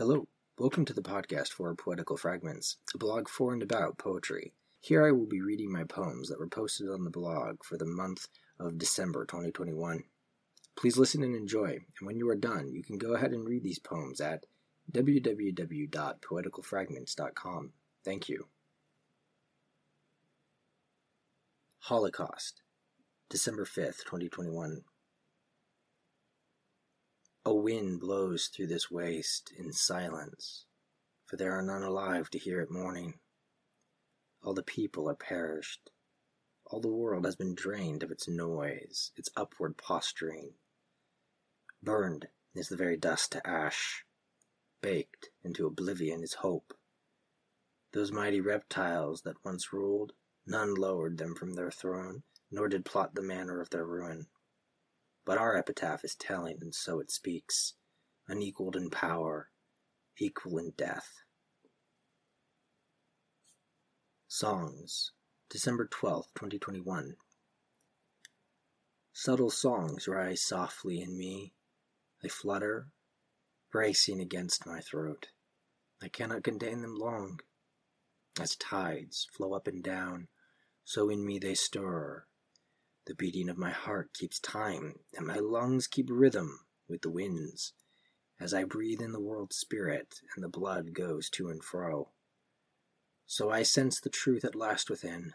Hello, welcome to the podcast for Poetical Fragments, a blog for and about poetry. Here I will be reading my poems that were posted on the blog for the month of December 2021. Please listen and enjoy, and when you are done, you can go ahead and read these poems at www.poeticalfragments.com. Thank you. Holocaust, December 5th, 2021. Wind blows through this waste in silence, for there are none alive to hear it mourning. All the people are perished. All the world has been drained of its noise, its upward posturing. Burned is the very dust to ash. Baked into oblivion is hope. Those mighty reptiles that once ruled, none lowered them from their throne, nor did plot the manner of their ruin. But our epitaph is telling, and so it speaks, unequaled in power, equal in death. Songs, December 12, 2021. Subtle songs rise softly in me. They flutter, bracing against my throat. I cannot contain them long. As tides flow up and down, so in me they stir, the beating of my heart keeps time, and my lungs keep rhythm with the winds, as I breathe in the world spirit, and the blood goes to and fro. So I sense the truth at last within,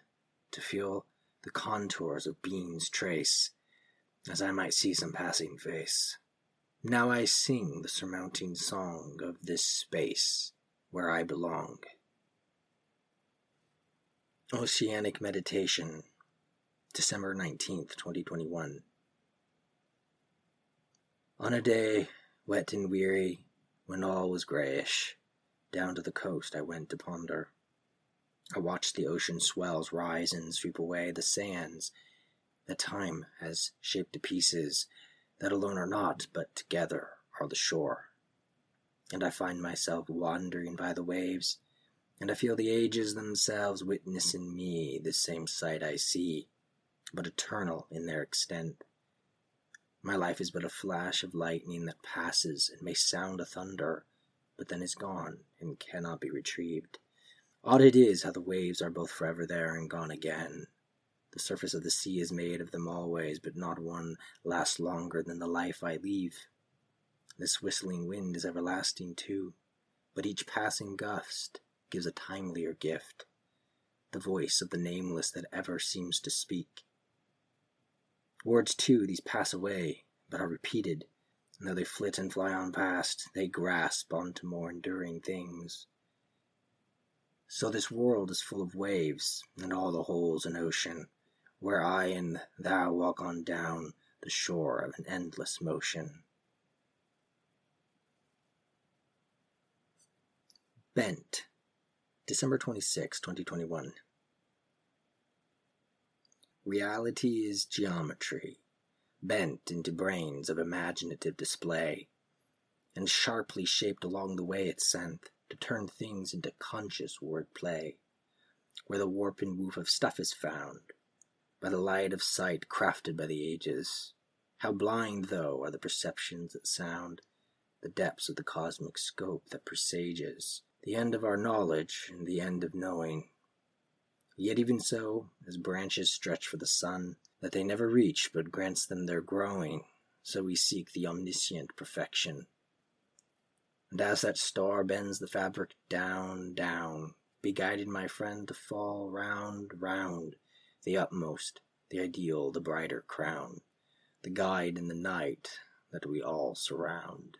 to feel the contours of being's trace, as I might see some passing face. Now I sing the surmounting song of this space where I belong. Oceanic Meditation December 19th, 2021. On a day, wet and weary, when all was grayish, down to the coast I went to ponder. I watched the ocean swells rise and sweep away the sands that time has shaped to pieces that alone are not, but together are the shore. And I find myself wandering by the waves, and I feel the ages themselves witness in me the same sight I see but eternal in their extent. My life is but a flash of lightning that passes and may sound a thunder, but then is gone and cannot be retrieved. Odd it is how the waves are both forever there and gone again. The surface of the sea is made of them always, but not one lasts longer than the life I leave. This whistling wind is everlasting too, but each passing gust gives a timelier gift, the voice of the nameless that ever seems to speak. Words, too, these pass away, but are repeated, and though they flit and fly on past, they grasp on to more enduring things. So this world is full of waves, and all the holes an ocean, where I and thou walk on down the shore of an endless motion. Bent, December 26, 2021. Reality is geometry, bent into brains of imaginative display, and sharply shaped along the way it sent to turn things into conscious word play, where the warp and woof of stuff is found, by the light of sight crafted by the ages. How blind, though, are the perceptions that sound the depths of the cosmic scope that presages the end of our knowledge and the end of knowing. Yet even so, as branches stretch for the sun, that they never reach but grants them their growing, so we seek the omniscient perfection. And as that star bends the fabric down, down, be guided, my friend, to fall round, round, the utmost, the ideal, the brighter crown, the guide in the night that we all surround.